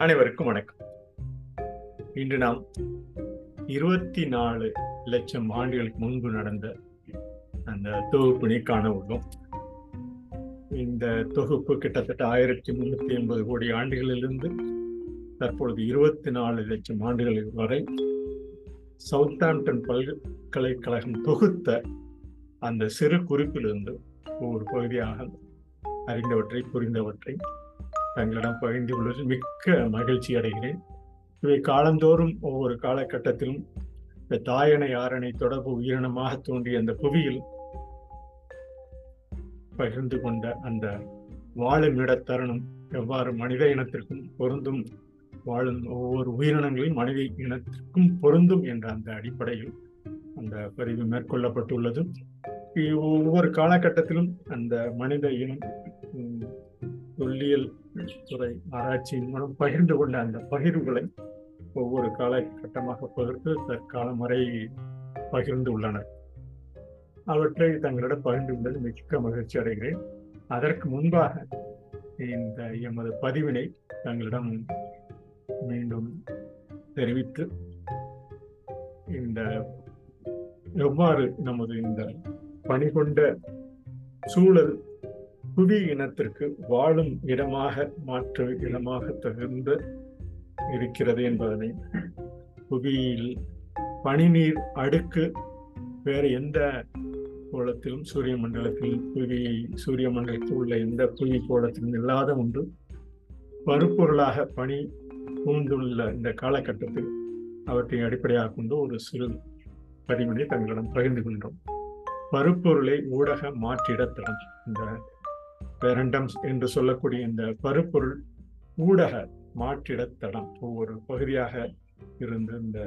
அனைவருக்கும் வணக்கம். இன்று நாம் இருபத்தி நாலு லட்சம் ஆண்டுகளுக்கு முன்பு நடந்த அந்த தொகுப்பினை காண உள்ளோம் இந்த தொகுப்பு கிட்டத்தட்ட ஆயிரத்தி முன்னூத்தி எண்பது கோடி ஆண்டுகளிலிருந்து தற்பொழுது இருபத்தி நாலு லட்சம் ஆண்டுகள் வரை சவுத்தாம்டன் பல்கலைக்கழகம் தொகுத்த அந்த சிறு குறிப்பிலிருந்து ஒவ்வொரு பகுதியாக அறிந்தவற்றை புரிந்தவற்றை தங்களிடம் பகிர்ந்து கொள்வதில் மிக்க மகிழ்ச்சி அடைகிறேன். இவை காலந்தோறும் ஒவ்வொரு காலகட்டத்திலும் இந்த தாயனை ஆரணை தொடர்பு உயிரினமாக தோன்றிய அந்த புவியில் பகிர்ந்து கொண்ட அந்த வாழும் இட தருணம் எவ்வாறு மனித இனத்திற்கும் பொருந்தும் வாழும் ஒவ்வொரு உயிரினங்களையும் மனித இனத்திற்கும் பொருந்தும் என்ற அந்த அடிப்படையில் அந்த பதிவு மேற்கொள்ளப்பட்டுள்ளது. ஒவ்வொரு காலகட்டத்திலும் அந்த மனித இனம் தொல்லியல் துறை ஆராய்ச்சியின் மூலம் பகிர்ந்து கொண்ட அந்த பகிர்வுகளை ஒவ்வொரு காலகட்டமாக பகிர்ந்து தற்காலம் வரை பகிர்ந்து உள்ளனர். அவற்றை தங்களிடம் பகிர்ந்து கொண்டது மிக்க மகிழ்ச்சி அடைகிறேன். அதற்கு முன்பாக இந்த எமது பதிவினை தங்களிடம் மீண்டும் தெரிவித்து இந்த எவ்வாறு நமது இந்த பணி கொண்ட சூழல் புவி இனத்திற்கு வாழும் இடமாக மாற்று இடமாக தகுந்த இருக்கிறது என்பதனை புவியில் பனிநீர் அடுக்கு வேறு எந்த கோலத்திலும் சூரிய மண்டலத்தில் புவி சூரிய மண்டலத்தில் உள்ள எந்த புவி கோலத்திலும் இல்லாத ஒன்று. பருப்பொருளாக பனி பூந்துள்ள இந்த காலகட்டத்தில் அவற்றை அடிப்படையாக கொண்டு ஒரு சிறு பதிவினை தங்களிடம் பகிர்ந்து கொண்டோம் பருப்பொருளை ஊடக மாற்றிடத்தடம் இந்த பேரண்டம்ஸ் என்று சொல்லக்கூடிய இந்த பருப்பொருள் ஊடக மாற்றிடத்தடம் ஒவ்வொரு பகுதியாக இருந்து இந்த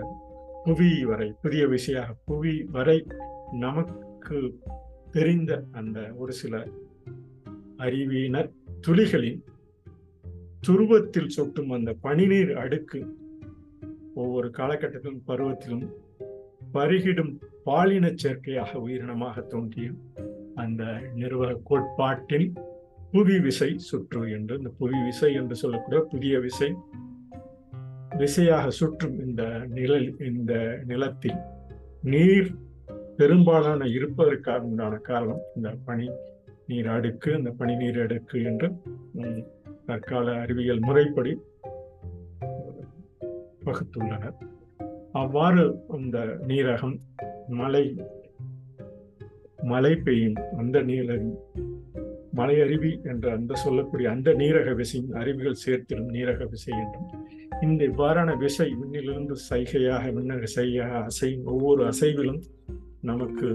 புவி வரை புதிய விஷயாக புவி வரை நமக்கு தெரிந்த அந்த ஒரு சில அறிவியினர் துளிகளின் துருவத்தில் சொட்டும் அந்த பனிநீர் அடுக்கு ஒவ்வொரு காலகட்டத்திலும் பருவத்திலும் பருகிடும் பாலின சேர்க்கையாக உயிரினமாக தோன்றிய அந்த நிர்வாக கோட்பாட்டில் புவி விசை சுற்று என்று இந்த புவி விசை என்று சொல்லக்கூடிய புதிய விசை. விசையாக சுற்றும் இந்த நிழல் இந்த நிலத்தில் நீர் பெரும்பாலான இருப்பதற்காக உண்டான காரணம் இந்த பனி நீர் அடுக்கு இந்த பனி நீர் அடுக்கு என்று தற்கால அறிவியல் முறைப்படி வகுத்துள்ளனர். அவ்வாறு அந்த நீரகம் மழை மழை பெய்யும் அந்த நீரறி மலை அருவி என்ற அந்த சொல்லக்கூடிய அந்த நீரக விசையின் அருவிகள் சேர்த்திடும் நீரக விசை என்றும் இந்த இவ்வாறான விசை விண்ணிலிருந்து சைகையாக விண்ணக சைகையாக அசையும் ஒவ்வொரு அசைவிலும் நமக்கு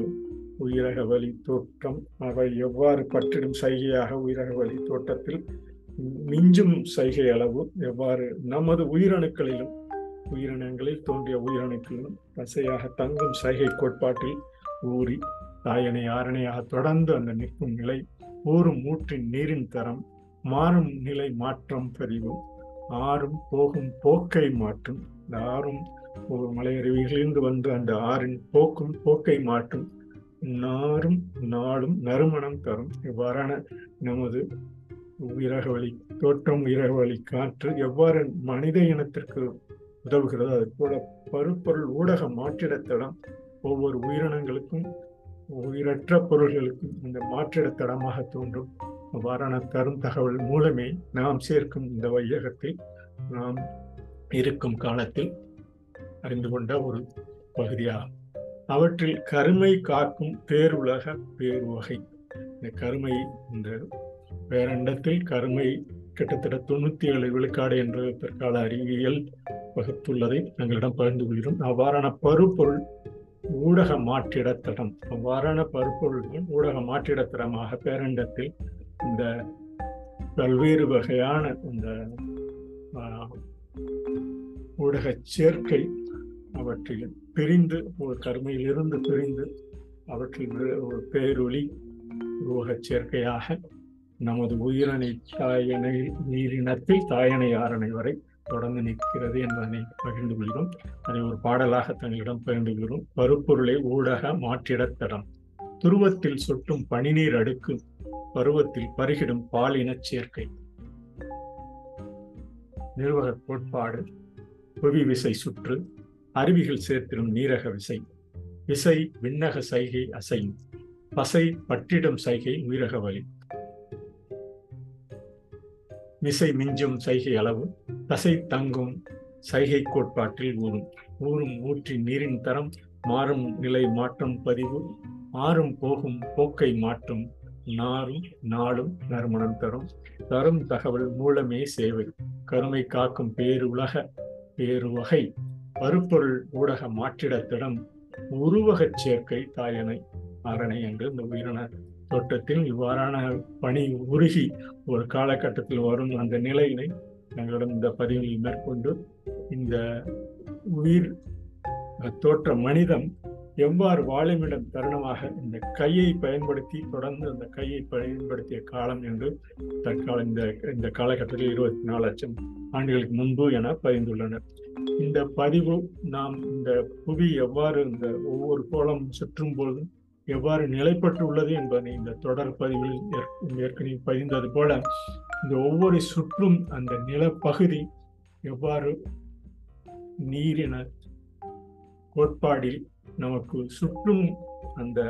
உயிரக வழி தோற்றம் அவை எவ்வாறு பற்றிடும் சைகையாக உயிரக வழி தோட்டத்தில் மிஞ்சும் சைகை அளவு எவ்வாறு நமது உயிரணுக்களிலும் உயிரினங்களில் தோன்றிய உயிரணுக்களிலும் தசையாக தங்கும் சைகை கோட்பாட்டில் ஊறி தாயனை ஆரணையாக தொடர்ந்து அந்த நிற்கும் நிலை ஊறும் ஊற்றின் நீரின் தரம் மாறும் நிலை மாற்றம் பதிவு ஆறும் போகும் போக்கை மாற்றும். இந்த ஆறும் ஒரு மலையருவிகளிலிருந்து வந்து அந்த ஆறின் போக்கும் போக்கை மாற்றும். நாரும் நாளும் நறுமணம் தரும். இவ்வாறான நமது உயிரக வழி தோற்றம் உயிரக வழி காற்று எவ்வாறு மனித இனத்திற்கு உதவுகிறதோ அது போல பருப்பொருள் ஊடக மாற்றிடத்தடம். ஒவ்வொரு உயிரினங்களுக்கும் உயிரற்ற பொருள்களுக்கு இந்த மாற்றிட தடமாக தோன்றும். அவ்வாறான தரும் தகவல் மூலமே நாம் சேர்க்கும் இந்த வையகத்தில் நாம் இருக்கும் காலத்தில் அறிந்து கொண்ட ஒரு பகுதியாகும். அவற்றில் கருமை காக்கும் பேருலக பேருவகை. இந்த கருமை இந்த பேரண்டத்தில் கருமை கிட்டத்தட்ட தொண்ணூத்தி ஏழு விழுக்காடு என்று பிற்கால அறிவியல் வகுத்துள்ளதை எங்களிடம் பகிர்ந்து கொள்கிறோம். அவ்வாறான பருப்பொருள் ஊடக மாற்றிடத்தடம் அவ்வாறான பருப்பொருள்கள் ஊடக மாற்றிடத்தடமாக பேரண்டத்தில் இந்த பல்வேறு வகையான இந்த ஊடக சேர்க்கை அவற்றில் பிரிந்து ஒரு கருமையிலிருந்து பிரிந்து அவற்றில் ஒரு பேரொளி உருவக சேர்க்கையாக நமது உயிரணை தாயணை நீரினத்தில் தாயணை ஆரணை வரை தொடர்ந்து நிற்கிறது என்பதனை பகிர்ந்து கொள்கிறோம். அதை ஒரு பாடலாக தங்களிடம் பகிர்ந்து கொள்கிறோம். பருப்பொருளை ஊடக மாற்றிடத்தடம். துருவத்தில் சொட்டும் பனிநீர் அடுக்கு. பருவத்தில் பருகிடும் பாலின சேர்க்கை. நிர்வாக கோட்பாடு. புவி விசை சுற்று. அருவிகள் சேர்த்திடும் நீரக விசை. விசை விண்ணக சைகை அசையும். பசை பட்டிடம் சைகை உயிரக வலி. விசை மிஞ்சும் சைகை அளவு தசை தங்கும் சைகை கோட்பாட்டில் ஊறும். ஊறும் ஊற்றின் நீரின் தரம் மாறும் நிலை மாற்றம் பதிவு ஆறும் போகும் போக்கை மாற்றும் நாரும் நாளும் நறுமணம் தரும். தரும் தகவல் மூலமே சேவை கருமை காக்கும் பேருலக பேருவகை பருப்பொருள் ஊடக மாற்றிடத்திடம் உருவகச் சேர்க்கை தாயனை அரணை என்று இந்த உயிரின தோட்டத்தில் இவ்வாறான பணி உருகி ஒரு காலகட்டத்தில் வரும் அந்த நிலையினை எங்களிடம் இந்த பதிவில் மேற்கொண்டு இந்த உயிர் தோற்ற மனிதம் எவ்வாறு வாழுமிடம் தருணமாக இந்த கையை பயன்படுத்தி தொடர்ந்து அந்த கையை பயன்படுத்திய காலம் என்று தற்கால இந்த இந்த காலகட்டத்தில் இருபத்தி நாலு லட்சம் ஆண்டுகளுக்கு முன்பு என பதிந்துள்ளனர். இந்த பதிவு நாம் இந்த புவி எவ்வாறு இந்த ஒவ்வொரு கோலம் சுற்றும் பொழுதும் எவ்வாறு நிலைப்பட்டு உள்ளது என்பதை இந்த தொடர் பதிவில் ஏற்கனவே பதிந்தது போல இந்த ஒவ்வொரு சுற்றும் அந்த நிலப்பகுதி எவ்வாறு நீரின கோட்பாடில் நமக்கு சுற்றும் அந்த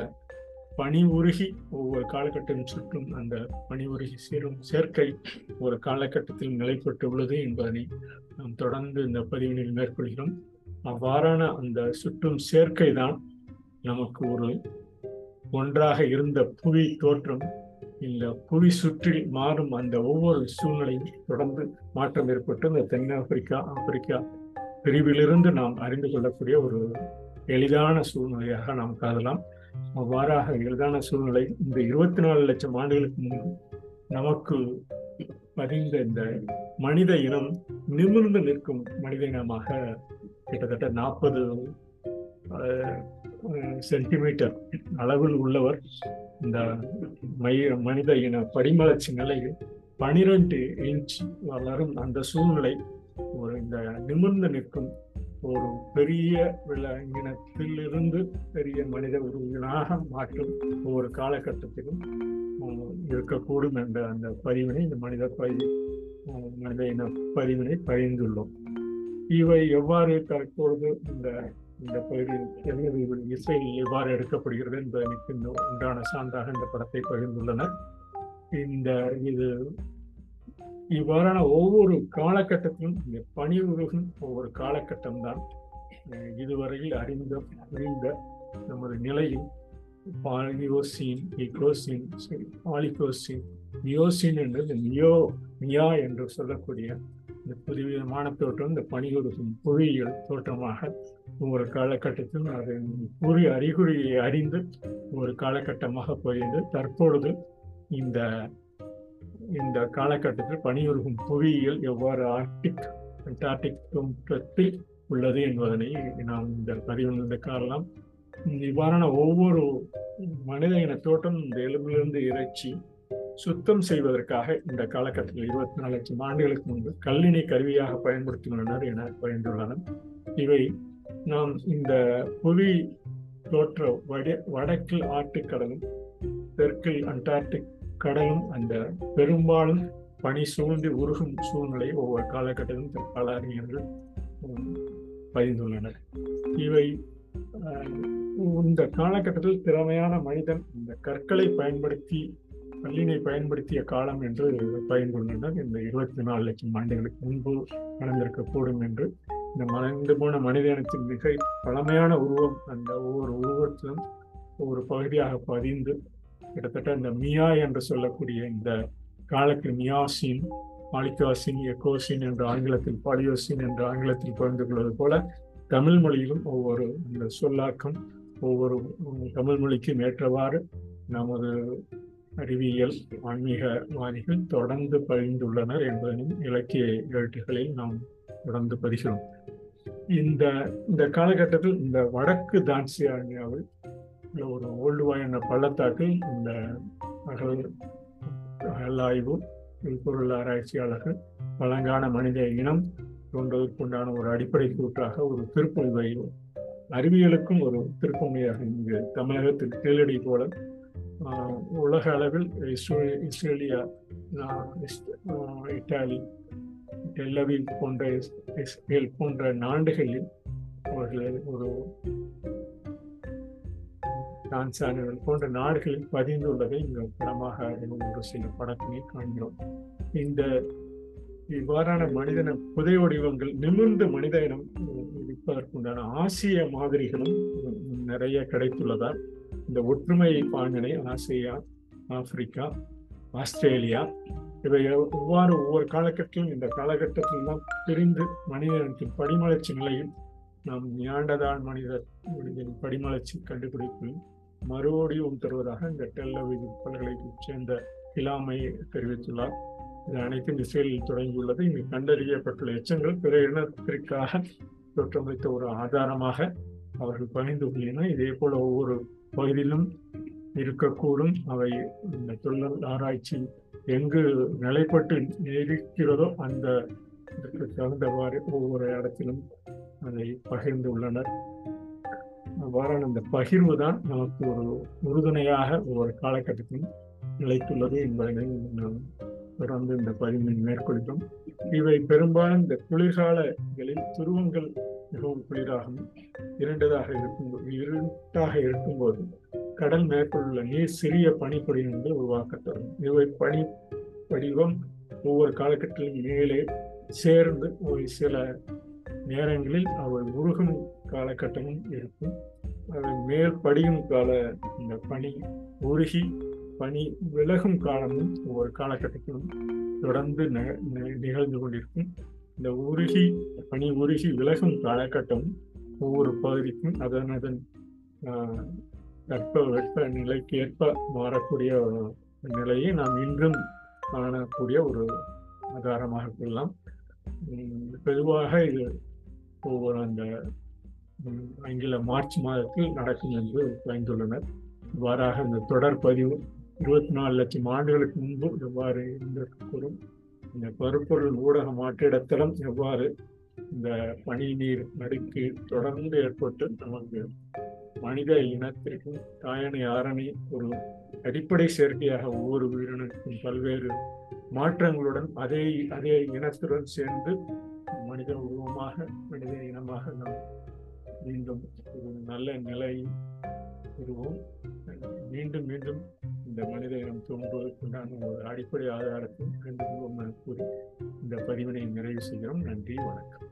பனி உருகி ஒவ்வொரு காலகட்டம் சுற்றும் அந்த பனி உருகி சேரும் சேர்க்கை ஒரு காலகட்டத்தில் நிலைப்பட்டு உள்ளது என்பதனை நாம் தொடர்ந்து இந்த பதிவினில் மேற்கொள்கிறோம். அவ்வாறான அந்த சுற்றும் சேர்க்கை தான் நமக்கு ஒரு ஒன்றாக இருந்த புவி தோற்றம் இந்த புவி சுற்றில் மாறும் அந்த ஒவ்வொரு சூழ்நிலையும் தொடர்ந்து மாற்றம் ஏற்பட்டு இந்த தென்னாப்பிரிக்கா ஆப்பிரிக்கா பிரிவிலிருந்து நாம் அறிந்து கொள்ளக்கூடிய ஒரு எளிதான சூழ்நிலையாக நாம் கருதலாம். அவ்வாறாக எளிதான சூழ்நிலை இந்த இருபத்தி நாலு லட்சம் ஆண்டுகளுக்கு முன்பு நமக்கு பதிந்த இந்த மனித இனம் நிமிர்ந்து நிற்கும் மனித இனமாக கிட்டத்தட்ட நாற்பது சென்டிமீட்டர் அளவில் உள்ளவர். இந்த மைய மனித இன படிமலர்ச்சி நிலையில் பனிரெண்டு இன்ச் வளரும் அந்த சூழ்நிலை ஒரு இந்த நிமிர்ந்து நிற்கும் ஒரு பெரிய விலங்கினத்தில் பெரிய மனித உருவினாக மாற்றும் ஒவ்வொரு காலகட்டத்திலும் இருக்கக்கூடும் என்ற அந்த பதிவினை இந்த மனித பதிவு மனித இன பதிவினை பகிர்ந்துள்ளோம். இவை எவ்வாறு தற்பொழுது இந்த இந்த பகுதியில் இசை எவ்வாறு எடுக்கப்படுகிறது என்பதற்கு இந்த உண்டான சான்றாக இந்த படத்தை பகிர்ந்துள்ளனர். இந்த இது இவ்வாறான ஒவ்வொரு காலகட்டத்திலும் இந்த பணி உருகும் ஒவ்வொரு காலகட்டம் தான் இதுவரையில் அறிந்த புரிந்த நமது நிலையில் பாலியோசின் இகோசின் பாலிகோசின் மியோசின் என்றது மியோ மியா என்று சொல்லக்கூடிய இந்த புதுவிதமான தோற்றம் இந்த பணியுறுகும் புவியியல் தோற்றமாக ஒவ்வொரு காலகட்டத்திலும் அது புரி அறிகுறியை அறிந்து ஒரு காலகட்டமாக போயிருந்து தற்பொழுது இந்த இந்த காலகட்டத்தில் பணியுறுகும் புவியியல் எவ்வாறு ஆர்டிக் அண்டார்டிக் தோற்றத்தில் உள்ளது என்பதனை நாம் இந்த பதிவு காரணம் இவ்வாறான ஒவ்வொரு மனித இன தோட்டம் இந்த எலும்பிலிருந்து இறைச்சி சுத்தம் செய்வதற்காக இந்த காலகட்டத்தில் இருபத்தி நாலு லட்சம் ஆண்டுகளுக்கு முன்பு கல்லினை கருவியாக பயன்படுத்தியுள்ளனர் என பயந்துள்ளனர் இவை நாம் இந்த புவி தோற்ற வட வடக்கில் ஆட்டுக்கடலும் தெற்கில் அண்டார்டிக் கடலும் அந்த பெரும்பாலும் பனி சூழ்ந்து உருகும் சூழ்நிலை ஒவ்வொரு காலகட்டத்திலும் பல அறிஞர்கள் பதிந்துள்ளனர் இவை இந்த காலகட்டத்தில் திறமையான மனிதன் இந்த கற்களை பயன்படுத்தி கல்லினை பயன்படுத்திய காலம் என்று பயந்துள்ளனர் இந்த இருபத்தி நாலு லட்சம் ஆண்டுகளுக்கு முன்பு நடந்திருக்கக்கூடும் என்று இந்த மறைந்து போன மனித இனத்தின் மிக பழமையான உருவம் அந்த ஒவ்வொரு உருவத்திலும் ஒவ்வொரு பகுதியாக பதிந்து கிட்டத்தட்ட இந்த மியா என்று சொல்லக்கூடிய இந்த காலத்தில் மியாசின் மாலிகாசின் எக்கோசின் என்ற ஆங்கிலத்தில் பாலியோசின் என்ற ஆங்கிலத்தில் பகிர்ந்து கொள்வது போல தமிழ் மொழியிலும் ஒவ்வொரு இந்த சொல்லாக்கம் ஒவ்வொரு தமிழ் மொழிக்கும் ஏற்றவாறு நமது அறிவியல் ஆன்மீகவாதிகள் தொடர்ந்து பகிர்ந்துள்ளனர் என்பதனும் இலக்கிய எழுத்துக்களில் நாம் தொடர்ந்து பதிகிறோம் இந்த இந்த காலகட்டத்தில் இந்த வடக்கு தான்சியானியாவில் ஒரு ஓல்டு வாயின பள்ளத்தாக்கில் இந்த அகல் அகலாய்வு உள்பொருள் ஆராய்ச்சியாளர்கள் பழங்கான மனித இனம் தோன்றதற்குண்டான ஒரு அடிப்படை கூற்றாக ஒரு திருப்பொழிவை அறிவியலுக்கும் ஒரு திருப்பொழியாக இங்கு தமிழகத்தில் கீழடி போல உலக அளவில் இஸ்ரேலியா இட்டாலி டெல்லவில் போன்ற இஸ்ரேல் போன்ற நாடுகளில் அவர்களது ஒரு டான்சானியர்கள் போன்ற நாடுகளில் பதிந்துள்ளதை இங்கு படமாக ஒரு சில படத்தினை காண்கிறோம். இந்த இவ்வாறான மனிதன புதை வடிவங்கள் நிமிர்ந்த மனித இனம் இருப்பதற்குண்டான ஆசிய மாதிரிகளும் நிறைய கிடைத்துள்ளதால் இந்த ஒற்றுமை பாங்கினை ஆசியா ஆப்பிரிக்கா ஆஸ்திரேலியா இவை எவ்வாறு ஒவ்வொரு காலகட்டத்திலும் இந்த காலகட்டத்தில் தான் பிரிந்து மனிதனத்தின் படிமலர்ச்சி நிலையில் நாம் நியாண்டதான் மனிதர் மனிதன் படிமலர்ச்சி கண்டுபிடிப்பில் மறுபடியும் தருவதாக இந்த டெல்லவிதி பல்கலைக்கழகத்தைச் சேர்ந்த இலாமை தெரிவித்துள்ளார். இது அனைத்தும் இஸ்ரேலில் தொடங்கியுள்ளது. இங்கு கண்டறியப்பட்டுள்ள எச்சங்கள் பிற இனத்திற்காக தோற்றமளித்த ஒரு ஆதாரமாக அவர்கள் பகிர்ந்துள்ளனர் இதே போல ஒவ்வொரு பகுதியிலும் இருக்கக்கூடும். அவை இந்த தொழில் ஆராய்ச்சி எங்கு நிலைப்பட்டு இருக்கிறதோ அந்த தகுந்தவாறு ஒவ்வொரு இடத்திலும் அதை பகிர்ந்து உள்ளனர். அவ்வாறான அந்த பகிர்வு தான் நமக்கு ஒரு உறுதுணையாக ஒவ்வொரு காலகட்டத்திலும் நிலைத்துள்ளது என்பதனை நாம் தொடர்ந்து இந்த பதிவினை மேற்கொள்கிறோம். இவை பெரும்பாலும் இந்த குளிர்காலங்களில் துருவங்கள் மிகவும் குளிராகவும் இருண்டதாக இருக்கும் இருட்டாக இருக்கும்போது கடல் மேற்கொள்ள நீர் சிறிய பனிப்பொடியினங்கள் உருவாக்கத்தரும் இவை பனி படிவம் ஒவ்வொரு காலகட்டத்திலும் மேலே சேர்ந்து ஒரு சில நேரங்களில் அவை உருகும் காலகட்டமும் இருக்கும். அவை மேல் படியும் கால இந்த பனி உருகி பனி விலகும் காலமும் ஒவ்வொரு காலகட்டத்திலும் தொடர்ந்து நிகழ்ந்து கொண்டிருக்கும். இந்த உருகி பனி உருகி விலகும் காலகட்டம் ஒவ்வொரு பகுதிக்கும் அதன் அதன் தட்ப வெப்ப நிலைக்கேற்ப மாறக்கூடிய நிலையை நாம் இன்றும் காணக்கூடிய ஒரு ஆதாரமாக கொள்ளலாம். பொதுவாக இது ஒவ்வொரு அந்த ஆங்கில மார்ச் மாதத்தில் நடக்கும் என்று பயந்துள்ளனர் இவ்வாறாக இந்த தொடர் பதிவு இருபத்தி நாலு லட்சம் ஆண்டுகளுக்கு முன்பு எவ்வாறு இருந்திருக்கக்கூடும்? இந்த பருப்பொருள் ஊடக மாற்றிடத்திலும் எவ்வாறு இந்த பனி நீர் நடுக்கு தொடர்ந்து ஏற்பட்டு நமக்கு மனித இனத்திற்கும் தாயணை ஆரணி ஒரு அடிப்படை சேர்க்கையாக ஒவ்வொரு உயிரினருக்கும் பல்வேறு மாற்றங்களுடன் அதே அதே இனத்துடன் சேர்ந்து மனித உருவமாக மனித இனமாக நாம் மீண்டும் ஒரு நல்ல நிலை பெறுவோம். மீண்டும் மீண்டும் இந்த மனித இனம் தோன்றுவதற்குண்டான ஒரு அடிப்படை ஆதாரத்தை கண்டுகொள்வோம் என கூறி இந்த பதிவினை நிறைவு செய்கிறோம். நன்றி வணக்கம்.